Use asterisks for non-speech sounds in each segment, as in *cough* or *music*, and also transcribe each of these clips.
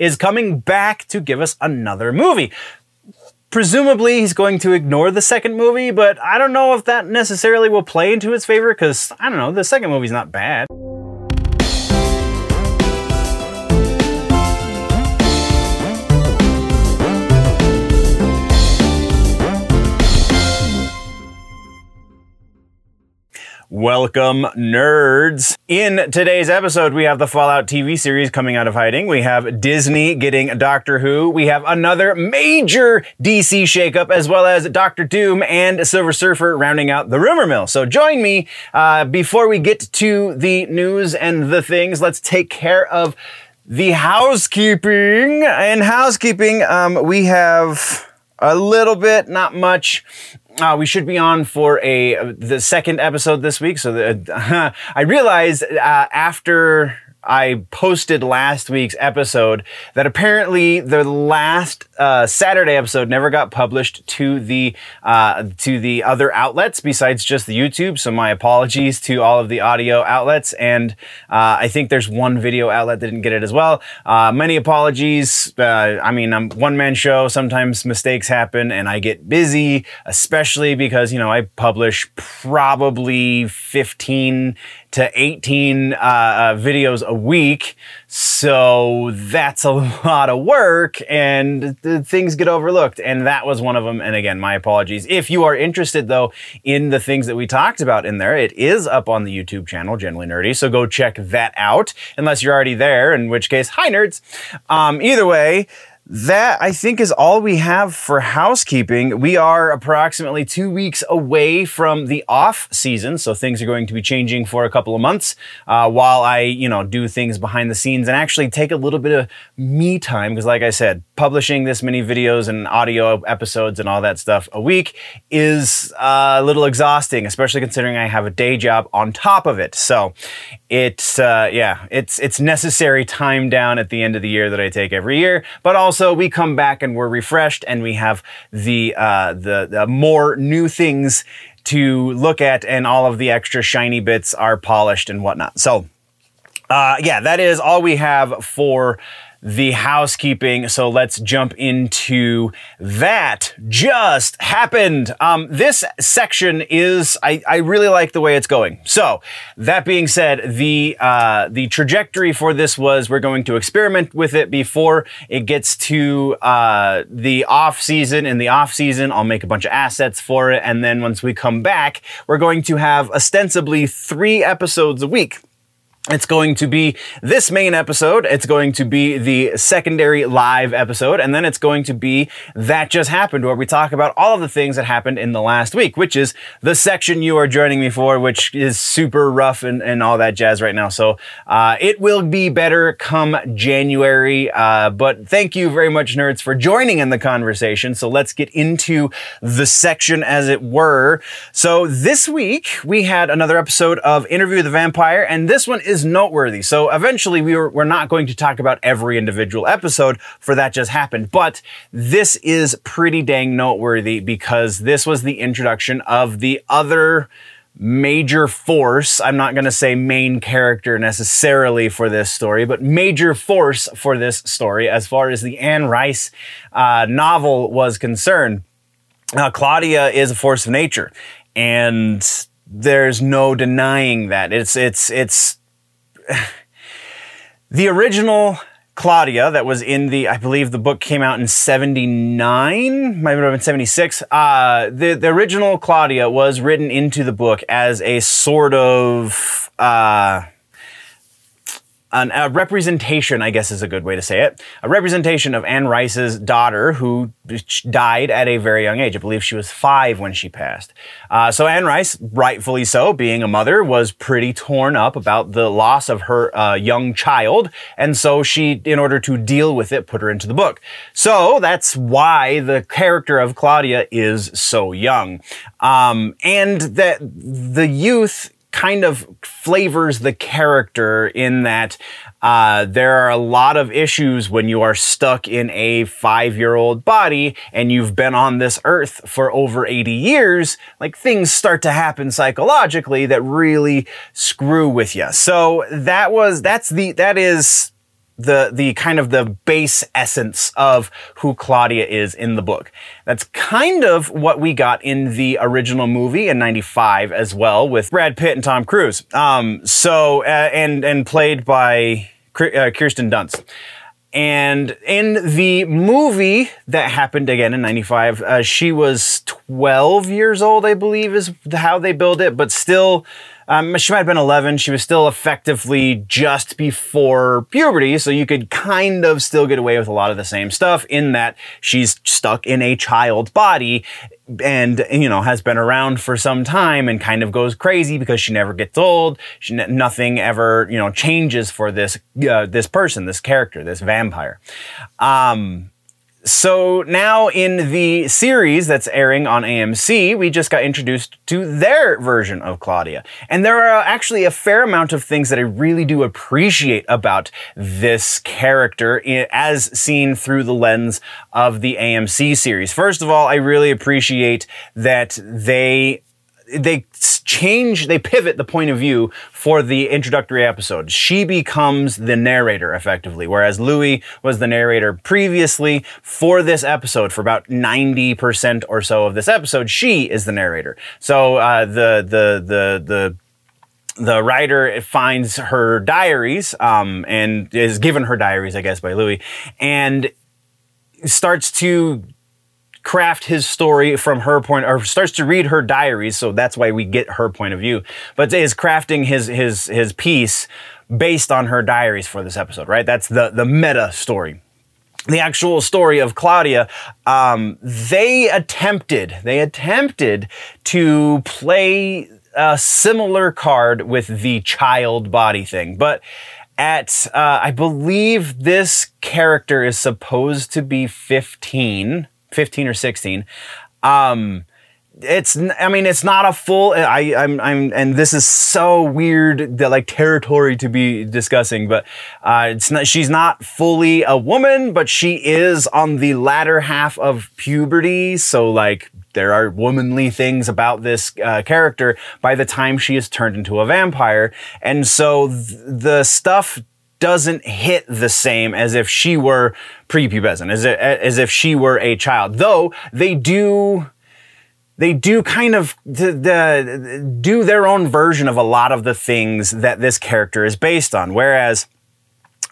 is coming back to give us another movie. Presumably, he's going to ignore the second movie, but I don't know if that necessarily will play into his favor because, I don't know, the second movie's not bad. Welcome, nerds. In today's episode, we have the Fallout TV series coming out of hiding. We have Disney getting Doctor Who. We have another major DC shakeup, as well as Doctor Doom and Silver Surfer rounding out the rumor mill. So join me uh, before we get to the news and the things. Let's take care of the housekeeping. And housekeeping, um, we have a little bit, not much. Uh, we should be on for a the second episode this week. So the, *laughs* I realized uh, after I posted last week's episode that apparently the last uh, Saturday episode never got published to the uh, to the other outlets besides just the YouTube. So my apologies to all of the audio outlets, and uh, I think there's one video outlet that didn't get it as well. Uh, many apologies. Uh, I mean, I'm one man show. Sometimes mistakes happen, and I get busy, especially because you know I publish probably 15 to 18 uh, uh, videos a week. So that's a *laughs* lot of work and things get overlooked. And that was one of them. And again, my apologies. If you are interested though in the things that we talked about in there, it is up on the YouTube channel, Generally Nerdy. So go check that out unless you're already there, in which case, hi nerds. Um, either way, that I think is all we have for housekeeping. We are approximately two weeks away from the off season, so things are going to be changing for a couple of months uh, while I, you know, do things behind the scenes and actually take a little bit of me time because, like I said, publishing this many videos and audio episodes and all that stuff a week is uh, a little exhausting, especially considering I have a day job on top of it. So it's uh, yeah, it's it's necessary time down at the end of the year that I take every year, but also so we come back and we're refreshed and we have the, uh, the, the more new things to look at and all of the extra shiny bits are polished and whatnot. So, uh, yeah, that is all we have for the housekeeping. So let's jump into that. Just happened. Um, this section is I, I really like the way it's going. So that being said, the uh, the trajectory for this was we're going to experiment with it before it gets to uh, the off season. In the off season, I'll make a bunch of assets for it, and then once we come back, we're going to have ostensibly three episodes a week. It's going to be this main episode. It's going to be the secondary live episode. And then it's going to be That Just Happened, where we talk about all of the things that happened in the last week, which is the section you are joining me for, which is super rough and, and all that jazz right now. So, uh, it will be better come January. Uh, but thank you very much, nerds, for joining in the conversation. So let's get into the section as it were. So this week we had another episode of Interview the Vampire, and this one is noteworthy. So eventually we were, we're not going to talk about every individual episode for that just happened, but this is pretty dang noteworthy because this was the introduction of the other major force. I'm not going to say main character necessarily for this story, but major force for this story as far as the Anne Rice uh, novel was concerned. Claudia is a force of nature, and there's no denying that. It's it's it's *laughs* the original Claudia that was in the, I believe the book came out in 79, might have been 76. Uh, the, the original Claudia was written into the book as a sort of, uh, an, a representation, I guess is a good way to say it, a representation of Anne Rice's daughter who died at a very young age. I believe she was five when she passed. Uh, so Anne Rice, rightfully so, being a mother, was pretty torn up about the loss of her uh, young child. And so she, in order to deal with it, put her into the book. So that's why the character of Claudia is so young. Um, and that the youth kind of flavors the character in that uh, there are a lot of issues when you are stuck in a five year old body and you've been on this earth for over 80 years. Like things start to happen psychologically that really screw with you. So that was, that's the, that is the the kind of the base essence of who Claudia is in the book. That's kind of what we got in the original movie in '95 as well, with Brad Pitt and Tom Cruise. Um, so uh, and and played by uh, Kirsten Dunst. And in the movie that happened again in 95, uh, she was 12 years old, I believe, is how they billed it, but still um, she might have been 11. She was still effectively just before puberty, so you could kind of still get away with a lot of the same stuff in that she's stuck in a child body and you know has been around for some time and kind of goes crazy because she never gets old. She nothing ever you know changes for this uh, this person, this character, this vampire. Um, so now in the series that's airing on AMC, we just got introduced to their version of Claudia. And there are actually a fair amount of things that I really do appreciate about this character as seen through the lens of the AMC series. First of all, I really appreciate that they they change, they pivot the point of view for the introductory episode. She becomes the narrator effectively, whereas Louis was the narrator previously for this episode. For about 90% or so of this episode, she is the narrator. So, uh, the, the, the, the, the writer finds her diaries um, and is given her diaries, I guess, by Louis, and starts to craft his story from her point or starts to read her diaries so that's why we get her point of view but is crafting his his his piece based on her diaries for this episode right? That's the the meta story. The actual story of Claudia, um, they attempted, they attempted to play a similar card with the child body thing, but at, uh, I believe this character is supposed to be 15 15 or 16. Um, it's i mean it's not a full i i'm i'm and this is so weird that like territory to be discussing but uh it's not she's not fully a woman but she is on the latter half of puberty so like there are womanly things about this uh, character by the time she is turned into a vampire and so th- the stuff doesn't hit the same as if she were prepubescent, as, as if she were a child. Though they do, they do kind of the, the, do their own version of a lot of the things that this character is based on. Whereas,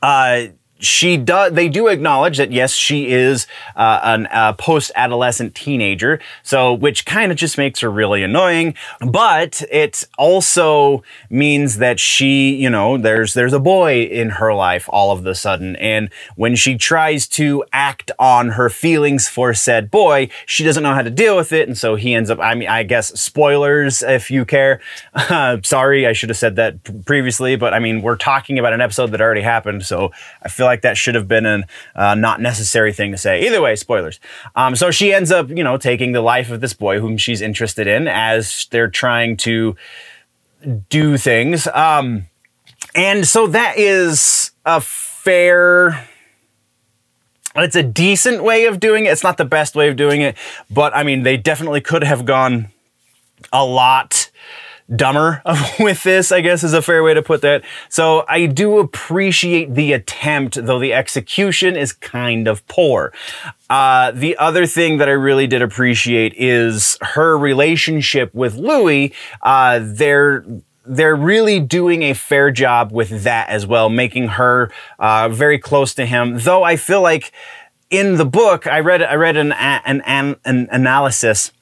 uh, she does they do acknowledge that yes she is uh, an, a post-adolescent teenager so which kind of just makes her really annoying but it also means that she you know there's there's a boy in her life all of the sudden and when she tries to act on her feelings for said boy she doesn't know how to deal with it and so he ends up i mean i guess spoilers if you care. Uh, *laughs* sorry i should have said that previously but i mean we're talking about an episode that already happened so i feel like that should have been a uh, not necessary thing to say. Either way, spoilers. Um, so she ends up, you know, taking the life of this boy whom she's interested in as they're trying to do things. Um, and so that is a fair it's a decent way of doing it. It's not the best way of doing it, but I mean, they definitely could have gone a lot dumber *laughs* with this, I guess is a fair way to put that. So I do appreciate the attempt, though the execution is kind of poor. Uh, the other thing that I really did appreciate is her relationship with Louis. Uh, they're they're really doing a fair job with that as well, making her uh, very close to him. Though I feel like in the book, I read I read an an, an, an analysis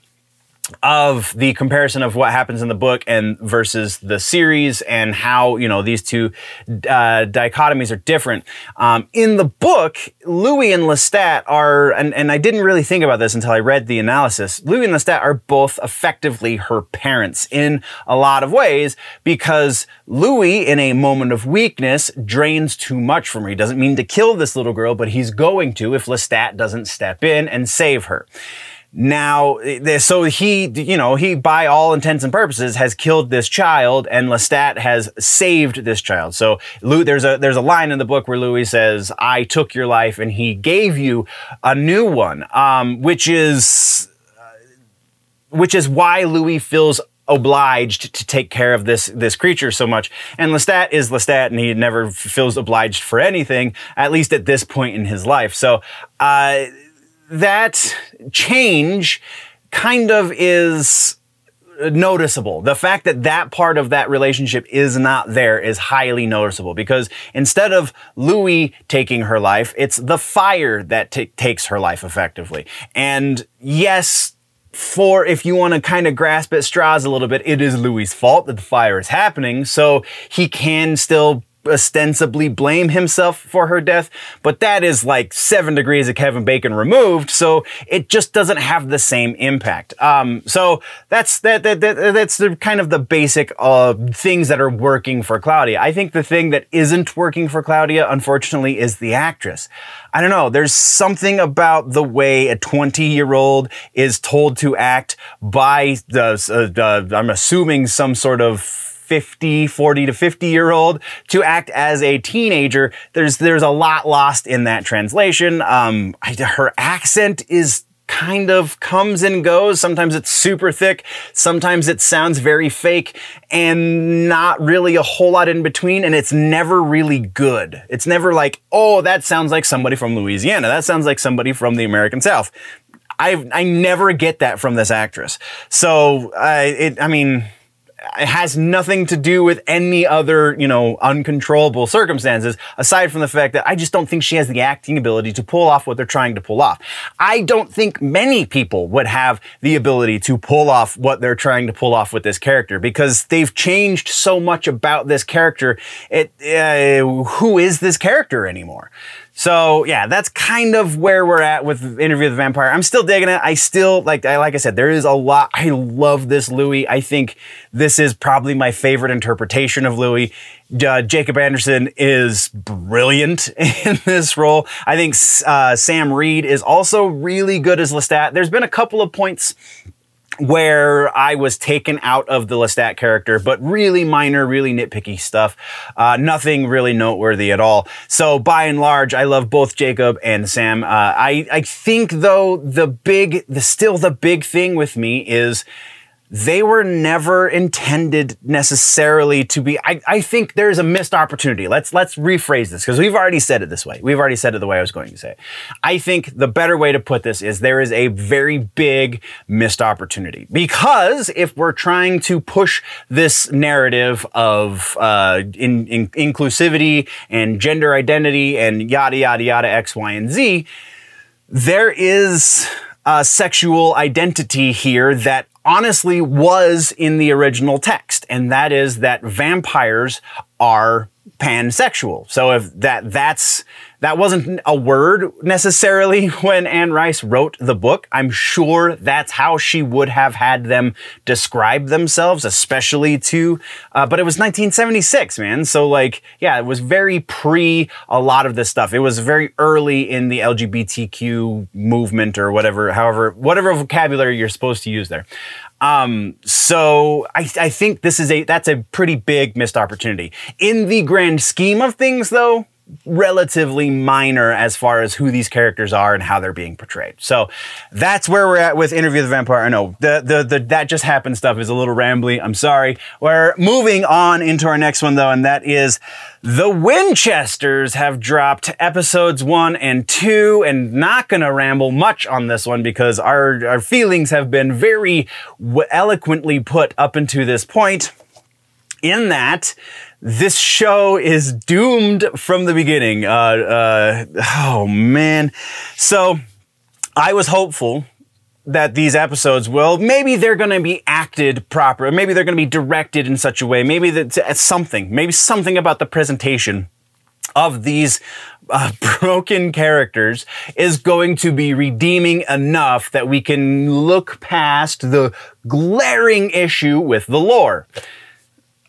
of the comparison of what happens in the book and versus the series and how you know these two uh, dichotomies are different. Um, in the book, Louis and Lestat are, and, and I didn't really think about this until I read the analysis. Louis and Lestat are both effectively her parents in a lot of ways because Louis, in a moment of weakness, drains too much from her. He doesn't mean to kill this little girl, but he's going to if Lestat doesn't step in and save her. Now, so he, you know, he, by all intents and purposes, has killed this child, and Lestat has saved this child. So, Lou, there's a there's a line in the book where Louis says, "I took your life, and he gave you a new one," um, which is, which is why Louis feels obliged to take care of this this creature so much. And Lestat is Lestat, and he never feels obliged for anything, at least at this point in his life. So uh, that change kind of is noticeable. The fact that that part of that relationship is not there is highly noticeable because instead of Louis taking her life, it's the fire that t- takes her life effectively. And yes, for if you want to kind of grasp at straws a little bit, it is Louis' fault that the fire is happening. So he can still ostensibly blame himself for her death, but that is like seven degrees of Kevin Bacon removed, so it just doesn't have the same impact. Um, so that's that, that, that that's the kind of the basic uh, things that are working for Claudia. I think the thing that isn't working for Claudia, unfortunately, is the actress. I don't know. There's something about the way a 20 year old is told to act by the, uh, I'm assuming some sort of 50, 40 to 50 year old to act as a teenager. There's, there's a lot lost in that translation. Um, her accent is kind of comes and goes. Sometimes it's super thick. Sometimes it sounds very fake and not really a whole lot in between. And it's never really good. It's never like, oh, that sounds like somebody from Louisiana. That sounds like somebody from the American South. I I never get that from this actress. So I it I mean it has nothing to do with any other, you know, uncontrollable circumstances aside from the fact that I just don't think she has the acting ability to pull off what they're trying to pull off. I don't think many people would have the ability to pull off what they're trying to pull off with this character because they've changed so much about this character. It, uh, who is this character anymore? So yeah, that's kind of where we're at with Interview with the Vampire. I'm still digging it. I still like, I, like I said, there is a lot. I love this Louis. I think this is probably my favorite interpretation of Louis. Uh, Jacob Anderson is brilliant *laughs* in this role. I think uh, Sam Reid is also really good as Lestat. There's been a couple of points where I was taken out of the Lestat character, but really minor, really nitpicky stuff. Uh, nothing really noteworthy at all. So by and large, I love both Jacob and Sam. Uh, I, I think though the big, the still the big thing with me is they were never intended necessarily to be I, I think there's a missed opportunity. Let's let's rephrase this because we've already said it this way. We've already said it the way i was going to say it. I think the better way to put this is there is a very big missed opportunity. Because if we're trying to push this narrative of uh, in, in inclusivity and gender identity and yada yada yada x y and z there is a sexual identity here that honestly was in the original text, and that is that vampires are pansexual. So if that that's that wasn't a word necessarily *laughs* when Anne Rice wrote the book. I'm sure that's how she would have had them describe themselves, especially to. Uh, but it was 1976, man. So like, yeah, it was very pre a lot of this stuff. It was very early in the LGBTQ movement or whatever, however, whatever vocabulary you're supposed to use there. Um, so I, I think this is a that's a pretty big missed opportunity. In the grand scheme of things, though, relatively minor as far as who these characters are and how they're being portrayed. So that's where we're at with Interview with the Vampire. No, the, the, the, that just happened stuff is a little rambly. I'm sorry. We're moving on into our next one though, and that is the Winchesters have dropped episodes one and two, and not gonna ramble much on this one because our, our feelings have been very eloquently put up into this point in that this show is doomed from the beginning. Uh, uh, oh man. So I was hopeful that these episodes will maybe they're going to be acted proper maybe they're going to be directed in such a way maybe that uh, something maybe something about the presentation of these uh, *laughs* broken characters is going to be redeeming enough that we can look past the glaring issue with the lore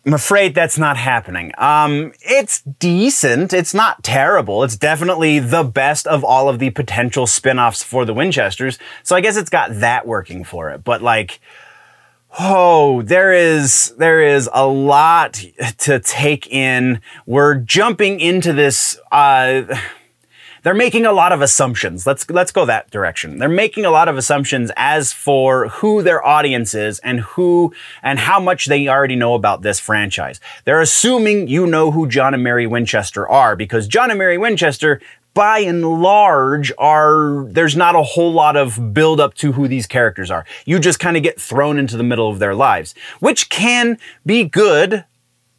I'm afraid that's not happening. Um, it's decent. It's not terrible. It's definitely the best of all of the potential spin-offs for the Winchesters. So I guess it's got that working for it. But like, oh, there is, there is a lot to take in. We're jumping into this, uh, they're making a lot of assumptions. Let's let's go that direction. They're making a lot of assumptions as for who their audience is and who and how much they already know about this franchise. They're assuming you know who John and Mary Winchester are because John and Mary Winchester by and large are there's not a whole lot of build up to who these characters are. You just kind of get thrown into the middle of their lives, which can be good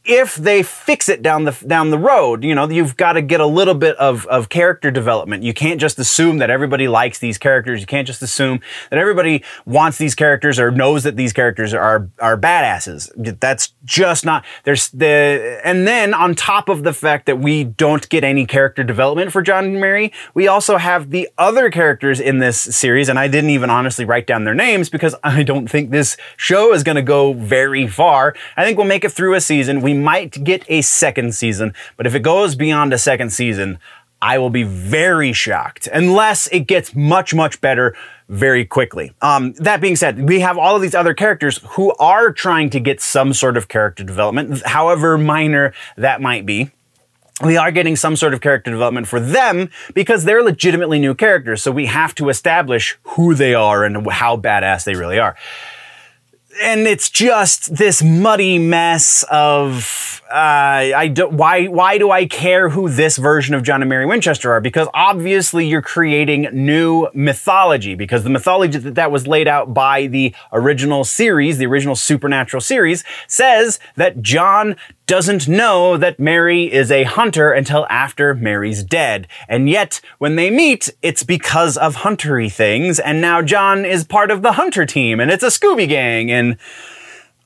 if they fix it down the down the road, you know, you've got to get a little bit of, of character development. You can't just assume that everybody likes these characters. You can't just assume that everybody wants these characters or knows that these characters are are badasses. That's just not there's the and then on top of the fact that we don't get any character development for John and Mary, we also have the other characters in this series, and I didn't even honestly write down their names because I don't think this show is going to go very far. I think we'll make it through a season. We might get a second season, but if it goes beyond a second season, I will be very shocked unless it gets much, much better very quickly. Um, that being said, we have all of these other characters who are trying to get some sort of character development, however minor that might be. We are getting some sort of character development for them because they're legitimately new characters. So we have to establish who they are and how badass they really are and it's just this muddy mess of uh, I don't why why do I care who this version of John and Mary Winchester are? Because obviously you're creating new mythology because the mythology that, that was laid out by the original series, the original supernatural series, says that John doesn't know that Mary is a hunter until after Mary's dead. And yet, when they meet, it's because of huntery things, and now John is part of the hunter team, and it's a Scooby gang, and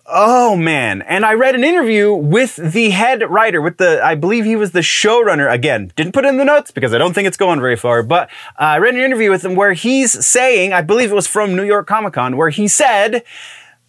Oh man. And I read an interview with the head writer, with the, I believe he was the showrunner. Again, didn't put in the notes because I don't think it's going very far, but uh, I read an interview with him where he's saying, I believe it was from New York Comic Con, where he said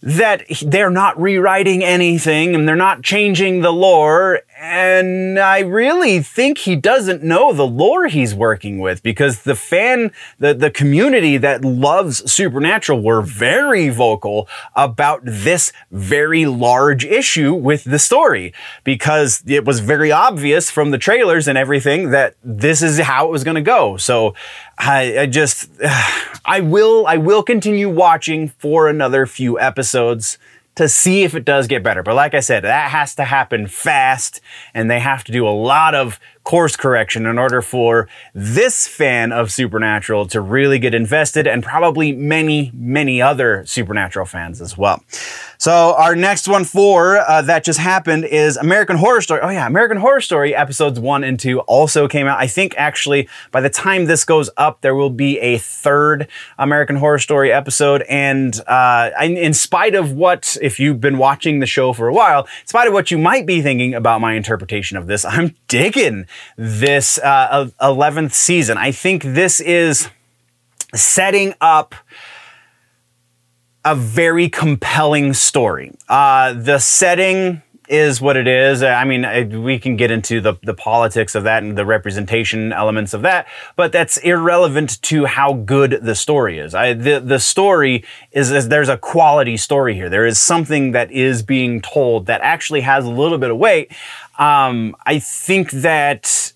that they're not rewriting anything and they're not changing the lore. And I really think he doesn't know the lore he's working with because the fan, the, the community that loves Supernatural were very vocal about this very large issue with the story because it was very obvious from the trailers and everything that this is how it was going to go. So I, I just, *sighs* I will, I will continue watching for another few episodes to see if it does get better. But like I said, that has to happen fast and they have to do a lot of course correction in order for this fan of Supernatural to really get invested and probably many, many other Supernatural fans as well. So our next one for uh, that just happened is American Horror Story. Oh yeah, American Horror Story episodes one and two also came out. I think actually by the time this goes up, there will be a third American Horror Story episode. And uh, in spite of what, if you've been watching the show for a while, in spite of what you might be thinking about my interpretation of this, *laughs* I'm digging this uh, 11th season. I think this is setting up a very compelling story. Uh, the setting is what it is. I mean, we can get into the, the politics of that and the representation elements of that, but that's irrelevant to how good the story is. I, the, the story is, is, there's a quality story here. There is something that is being told that actually has a little bit of weight. Um, I think that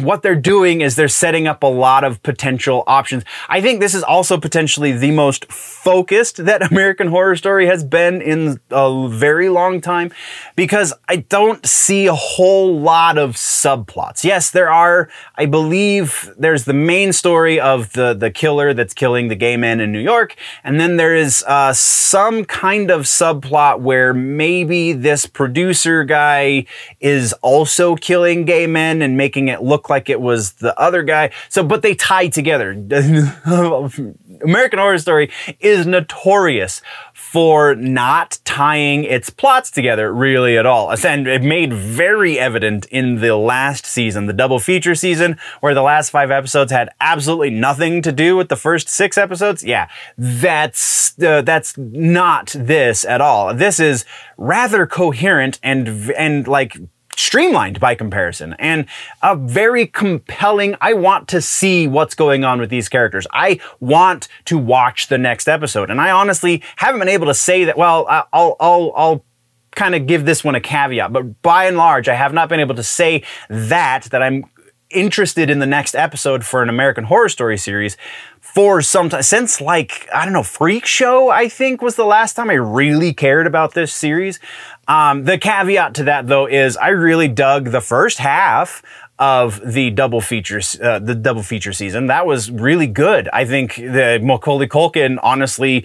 what they're doing is they're setting up a lot of potential options. I think this is also potentially the most focused that *laughs* American Horror Story has been in a very long time because I don't see a whole lot of subplots. Yes, there are, I believe there's the main story of the, the killer that's killing the gay men in New York. And then there is uh, some kind of subplot where maybe this producer guy is also killing gay men and making it look like it was the other guy. So, but they tied together. *laughs* American Horror Story is notorious for not tying its plots together really at all. And it made very evident in the last season, the double feature season, where the last five episodes had absolutely nothing to do with the first six episodes. Yeah, that's, uh, that's not this at all. This is rather coherent and, and like streamlined by comparison and a very compelling. I want to see what's going on with these characters. I want to watch the next episode. And I honestly haven't been able to say that. Well, I'll, I'll, I'll kind of give this one a caveat, but by and large, I have not been able to say that, that I'm interested in the next episode for an American Horror Story series for some time since like I don't know Freak Show I think was the last time I really cared about this series. Um, the caveat to that though is I really dug the first half of the double features, uh, the double feature season. That was really good. I think the Macaulay Culkin honestly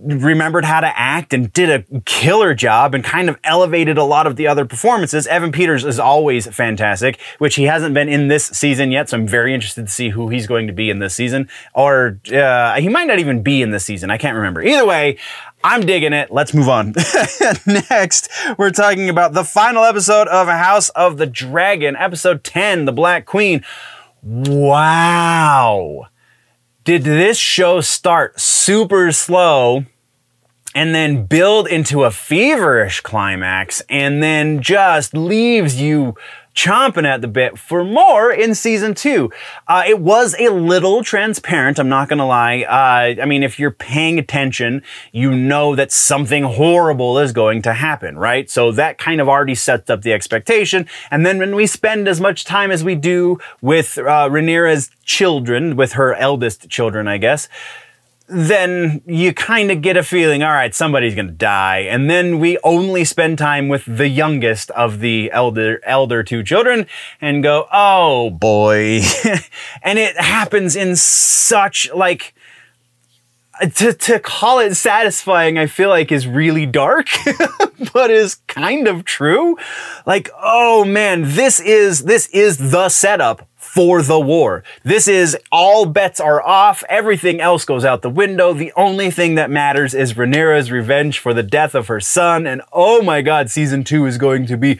remembered how to act and did a killer job and kind of elevated a lot of the other performances. Evan Peters is always fantastic, which he hasn't been in this season yet. So I'm very interested to see who he's going to be in this season. Or uh, he might not even be in this season. I can't remember. Either way, I'm digging it. Let's move on. *laughs* Next, we're talking about the final episode of House of the Dragon, episode 10, The Black Queen. Wow. Did this show start super slow and then build into a feverish climax and then just leaves you chomping at the bit for more in season two. Uh, it was a little transparent, I'm not gonna lie. Uh, I mean, if you're paying attention, you know that something horrible is going to happen, right? So that kind of already sets up the expectation. And then when we spend as much time as we do with uh, Rhaenyra's children, with her eldest children, I guess, then you kind of get a feeling, all right, somebody's going to die. And then we only spend time with the youngest of the elder, elder two children and go, oh boy. *laughs* and it happens in such like, to, to call it satisfying, I feel like is really dark, *laughs* but is kind of true. Like, oh man, this is, this is the setup for the war. This is all bets are off. Everything else goes out the window. The only thing that matters is Rhaenyra's revenge for the death of her son. And oh my God, season two is going to be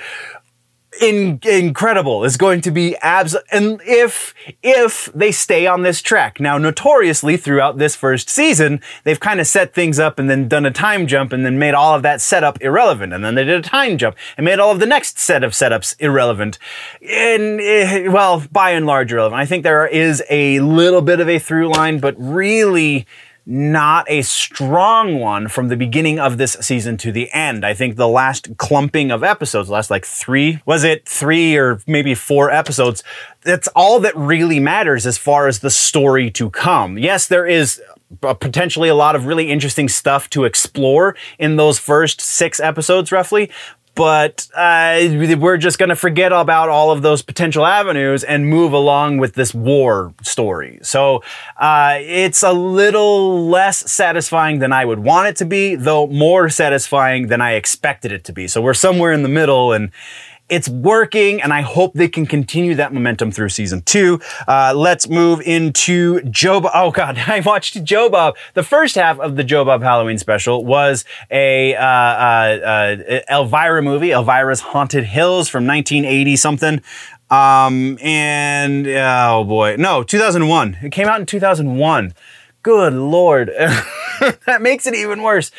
in, incredible. It's going to be abs, and if, if they stay on this track. Now, notoriously throughout this first season, they've kind of set things up and then done a time jump and then made all of that setup irrelevant. And then they did a time jump and made all of the next set of setups irrelevant. And, eh, well, by and large irrelevant. I think there is a little bit of a through line, but really, not a strong one from the beginning of this season to the end. I think the last clumping of episodes, the last like three, was it three or maybe four episodes? That's all that really matters as far as the story to come. Yes, there is potentially a lot of really interesting stuff to explore in those first six episodes, roughly but uh, we're just going to forget about all of those potential avenues and move along with this war story. So uh, it's a little less satisfying than I would want it to be, though more satisfying than I expected it to be. So we're somewhere in the middle, and it's working, and I hope they can continue that momentum through season two. Uh, let's move into Joe. Bob. Oh God, *laughs* I watched Joe Bob. The first half of the Joe Bob Halloween special was a uh, uh, uh Elvira movie, Elvira's Haunted Hills from 1980 something. Um, and oh boy, no, 2001. It came out in 2001. Good lord, *laughs* that makes it even worse.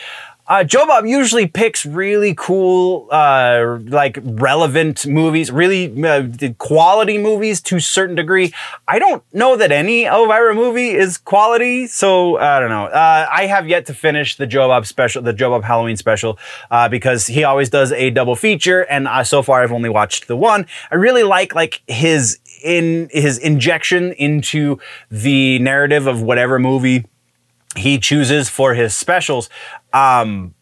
Uh, Joe Bob usually picks really cool, uh, like relevant movies, really uh, quality movies to a certain degree. I don't know that any Elvira movie is quality, so I don't know. Uh, I have yet to finish the Joe Bob special, the Joe Bob Halloween special, uh, because he always does a double feature, and so far I've only watched the one. I really like like his in his injection into the narrative of whatever movie he chooses for his specials. Um,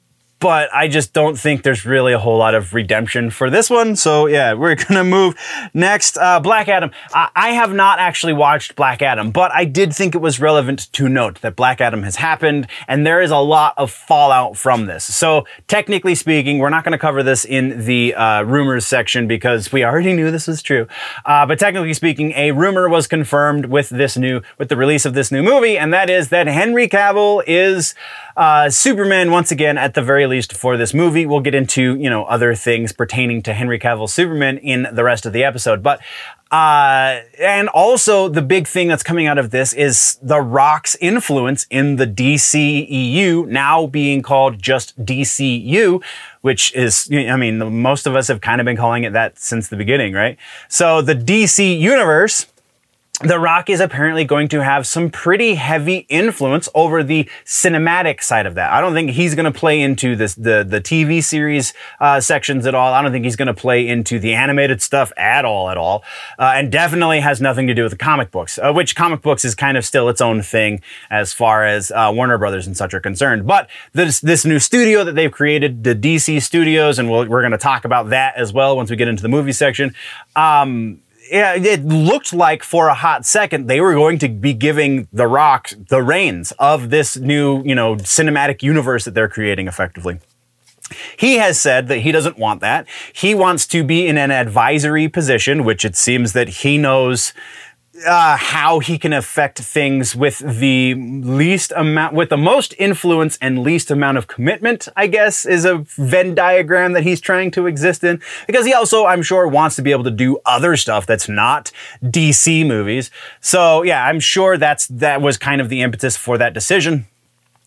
but I just don't think there's really a whole lot of redemption for this one. So yeah, *laughs* we're gonna move next. Uh, Black Adam. I-, I have not actually watched Black Adam, but I did think it was relevant to note that Black Adam has happened, and there is a lot of fallout from this. So technically speaking, we're not gonna cover this in the uh, rumors section because we already knew this was true. Uh, but technically speaking, a rumor was confirmed with this new with the release of this new movie, and that is that Henry Cavill is uh, Superman once again at the very least for this movie. We'll get into, you know, other things pertaining to Henry Cavill Superman in the rest of the episode. But, uh, and also the big thing that's coming out of this is The Rock's influence in the DCEU now being called just DCU, which is, I mean, most of us have kind of been calling it that since the beginning, right? So the DC universe the Rock is apparently going to have some pretty heavy influence over the cinematic side of that. I don't think he's going to play into this, the, the TV series, uh, sections at all. I don't think he's going to play into the animated stuff at all, at all. Uh, and definitely has nothing to do with the comic books, uh, which comic books is kind of still its own thing as far as, uh, Warner Brothers and such are concerned. But this, this new studio that they've created, the DC studios, and we'll, we're going to talk about that as well once we get into the movie section. Um, it looked like for a hot second they were going to be giving The Rock the reins of this new, you know, cinematic universe that they're creating effectively. He has said that he doesn't want that. He wants to be in an advisory position, which it seems that he knows uh, how he can affect things with the least amount, with the most influence and least amount of commitment, I guess, is a Venn diagram that he's trying to exist in. Because he also, I'm sure, wants to be able to do other stuff that's not DC movies. So yeah, I'm sure that's, that was kind of the impetus for that decision.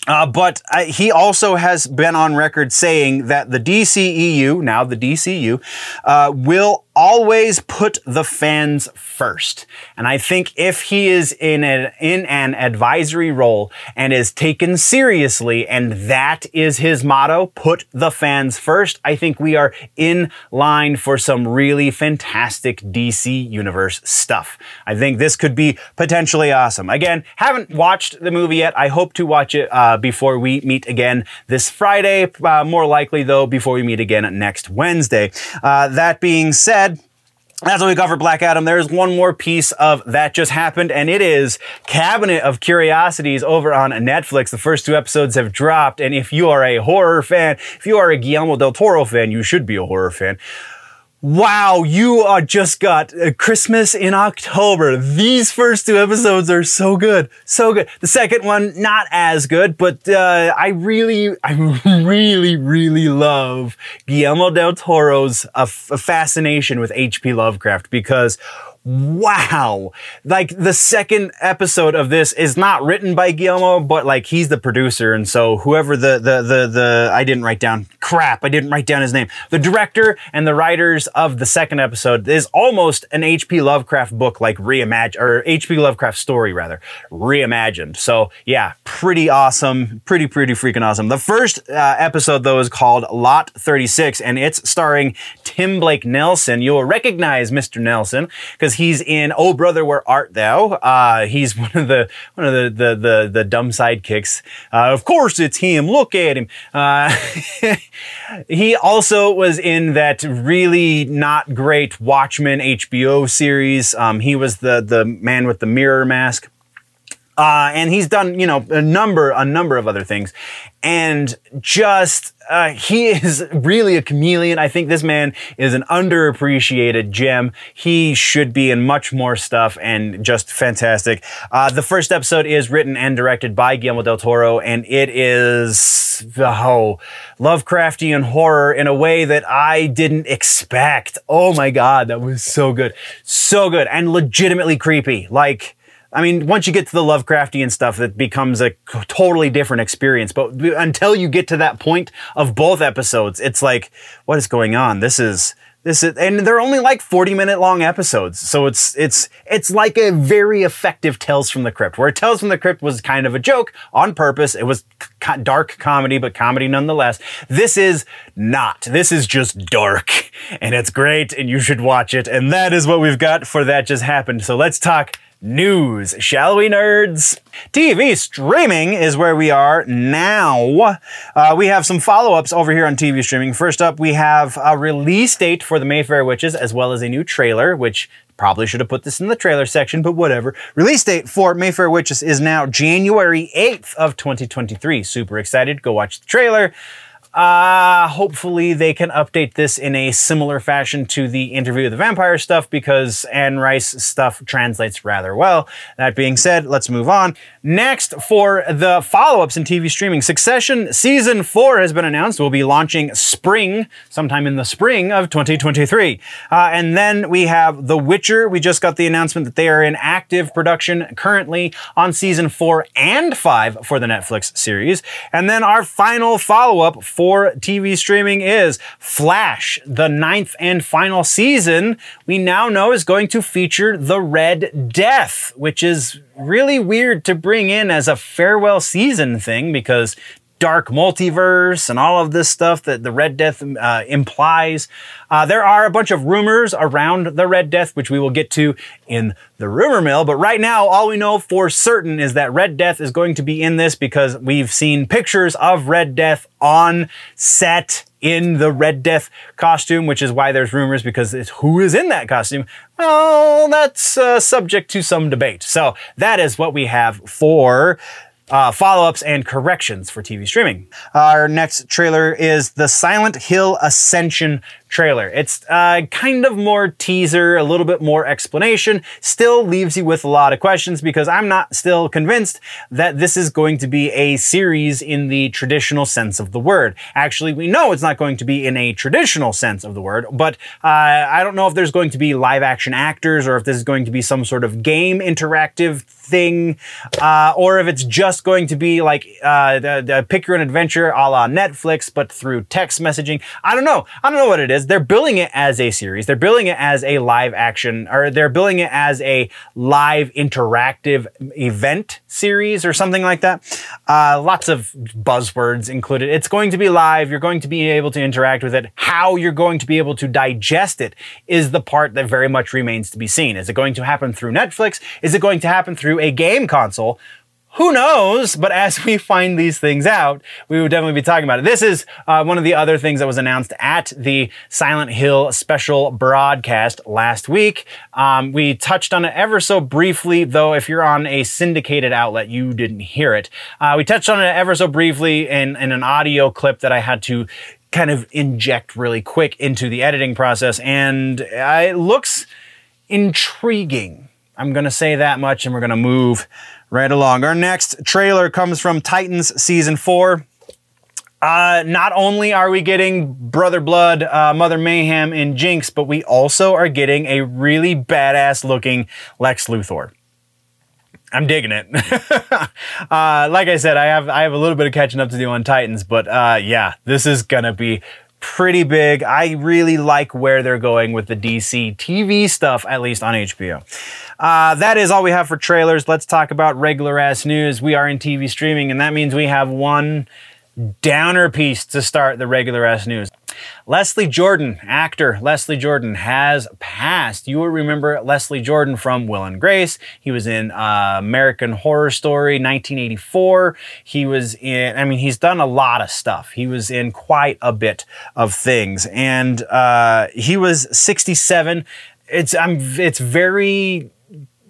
Uh, but uh, he also has been on record saying that the DCEU, now the DCU, uh, will always put the fans first. And I think if he is in an, in an advisory role and is taken seriously and that is his motto, put the fans first, I think we are in line for some really fantastic DC universe stuff. I think this could be potentially awesome. Again, haven't watched the movie yet. I hope to watch it uh, before we meet again this Friday. Uh, more likely though, before we meet again next Wednesday. Uh, that being said, that's what we got for Black Adam. There's one more piece of that just happened, and it is Cabinet of Curiosities over on Netflix. The first two episodes have dropped, and if you are a horror fan, if you are a Guillermo del Toro fan, you should be a horror fan. Wow, you uh, just got uh, Christmas in October. These first two episodes are so good. So good. The second one, not as good, but uh, I really, I *laughs* really, really love Guillermo del Toro's uh, fascination with H.P. Lovecraft because wow. Like the second episode of this is not written by Guillermo, but like he's the producer. And so whoever the, the, the, the, I didn't write down crap. I didn't write down his name. The director and the writers of the second episode is almost an H.P. Lovecraft book, like reimagined, or H.P. Lovecraft story rather, reimagined. So yeah, pretty awesome. Pretty, pretty freaking awesome. The first uh, episode though is called Lot 36 and it's starring Tim Blake Nelson. You'll recognize Mr. Nelson because he's in Oh Brother Where Art Thou. Uh, he's *laughs* one of the one of the the the, the dumb sidekicks. Uh, of course, it's him. Look at him. Uh, *laughs* he also was in that really not great Watchmen HBO series. Um, he was the the man with the mirror mask. Uh, and he's done, you know, a number, a number of other things. And just, uh, he *laughs* is really a chameleon. I think this man is an underappreciated gem. He should be in much more stuff and just fantastic. Uh, the first episode is written and directed by Guillermo del Toro, and it is, oh, Lovecraftian horror in a way that I didn't expect. Oh my God, that was so good. So good and legitimately creepy. Like, I mean, once you get to the Lovecraftian stuff, it becomes a totally different experience. But until you get to that point of both episodes, it's like, what is going on? This is, this is, and they're only like 40 minute long episodes. So it's, it's, it's like a very effective Tales from the Crypt, where Tales from the Crypt was kind of a joke on purpose. It was dark comedy, but comedy nonetheless. This is not. This is just dark *laughs* and it's great and you should watch it. And that is what we've got for that just happened. So let's talk news, shall we, nerds? TV streaming is where we are now. Uh, we have some follow ups over here on TV streaming. First up, we have a release date for the Mayfair Witches, as well as a new trailer, which probably should have put this in the trailer section, but whatever. Release date for Mayfair Witches is now January 8th of 2023. Super excited. Go watch the trailer. Uh, hopefully they can update this in a similar fashion to the interview with the vampire stuff because Anne Rice stuff translates rather well. That being said, let's move on. Next, for the follow-ups in TV streaming, Succession Season 4 has been announced. We'll be launching spring, sometime in the spring of 2023. Uh, and then we have The Witcher. We just got the announcement that they are in active production currently on Season 4 and 5 for the Netflix series. And then our final follow-up for for TV streaming is Flash, the ninth and final season, we now know is going to feature the Red Death, which is really weird to bring in as a farewell season thing because dark multiverse and all of this stuff that the Red Death uh, implies. Uh, there are a bunch of rumors around the Red Death, which we will get to in the rumor mill. But right now, all we know for certain is that Red Death is going to be in this because we've seen pictures of Red Death on set in the Red Death costume, which is why there's rumors because who is in that costume. Well, that's uh, subject to some debate. So that is what we have for uh, follow ups and corrections for TV streaming. Our next trailer is the Silent Hill Ascension trailer. It's uh, kind of more teaser, a little bit more explanation, still leaves you with a lot of questions because I'm not still convinced that this is going to be a series in the traditional sense of the word. Actually, we know it's not going to be in a traditional sense of the word, but uh, I don't know if there's going to be live action actors or if this is going to be some sort of game interactive thing, uh, or if it's just going to be like uh, the, the pick your own adventure a la Netflix, but through text messaging. I don't know. I don't know what it is. They're billing it as a series. They're billing it as a live action, or they're billing it as a live interactive event series or something like that. Uh, lots of buzzwords included. It's going to be live. You're going to be able to interact with it. How you're going to be able to digest it is the part that very much remains to be seen. Is it going to happen through Netflix? Is it going to happen through a game console. Who knows? But as we find these things out, we would definitely be talking about it. This is uh, one of the other things that was announced at the Silent Hill special broadcast last week. Um, we touched on it ever so briefly, though if you're on a syndicated outlet, you didn't hear it. Uh, we touched on it ever so briefly in, in an audio clip that I had to kind of inject really quick into the editing process, and it looks intriguing I'm going to say that much and we're going to move right along. Our next trailer comes from Titans season four. Uh, not only are we getting Brother Blood, uh, Mother Mayhem, and Jinx, but we also are getting a really badass looking Lex Luthor. I'm digging it. *laughs* uh, like I said, I have I have a little bit of catching up to do on Titans, but uh, yeah, this is gonna be pretty big. I really like where they're going with the DC TV stuff, at least on HBO. Uh, that is all we have for trailers. Let's talk about regular ass news. We are in TV streaming, and that means we have one downer piece to start the regular S news. Leslie Jordan, actor Leslie Jordan, has passed. You will remember Leslie Jordan from Will and Grace. He was in uh, American Horror Story 1984. He was in, I mean, he's done a lot of stuff. He was in quite a bit of things. And uh, he was 67. It's, I'm, it's very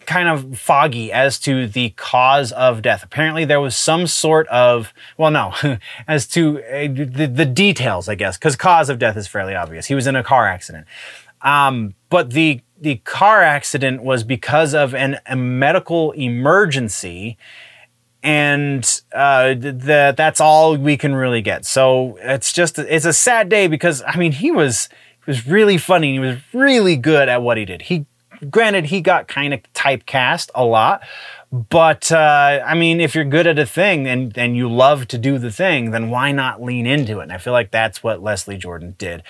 kind of foggy as to the cause of death. Apparently, there was some sort of, well, no, *laughs* as to uh, the, the, details, I guess, because cause of death is fairly obvious. He was in a car accident. Um, but the, the car accident was because of an, a medical emergency. And uh, the, that's all we can really get. So it's just, it's a sad day because, I mean, he was, he was really funny. He was really good at what he did. He granted, he got kind of typecast a lot. But uh, I mean, if you're good at a thing and, and you love to do the thing, then why not lean into it? And I feel like that's what Leslie Jordan did.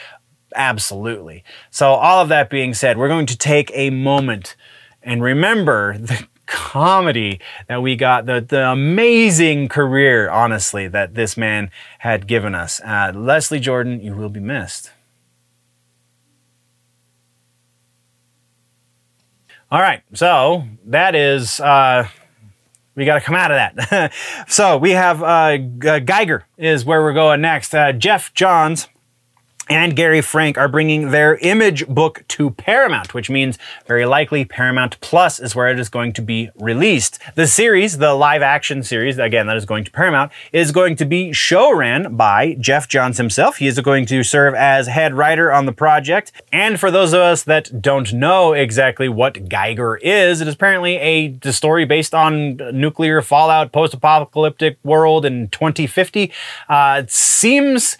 Absolutely. So, all of that being said, we're going to take a moment and remember the *laughs* comedy that we got, the, the amazing career, honestly, that this man had given us. Uh, Leslie Jordan, you will be missed. All right, so that is uh, we got to come out of that. *laughs* so we have uh, Geiger is where we're going next. Uh, Geoff Johns and Gary Frank are bringing their image book to Paramount, which means very likely Paramount Plus is where it is going to be released. The series, the live action series, again, that is going to Paramount, is going to be show ran by Geoff Johns himself. He is going to serve as head writer on the project. And for those of us that don't know exactly what Geiger is, it is apparently a story based on nuclear fallout, post-apocalyptic world in 2050. Uh, it seems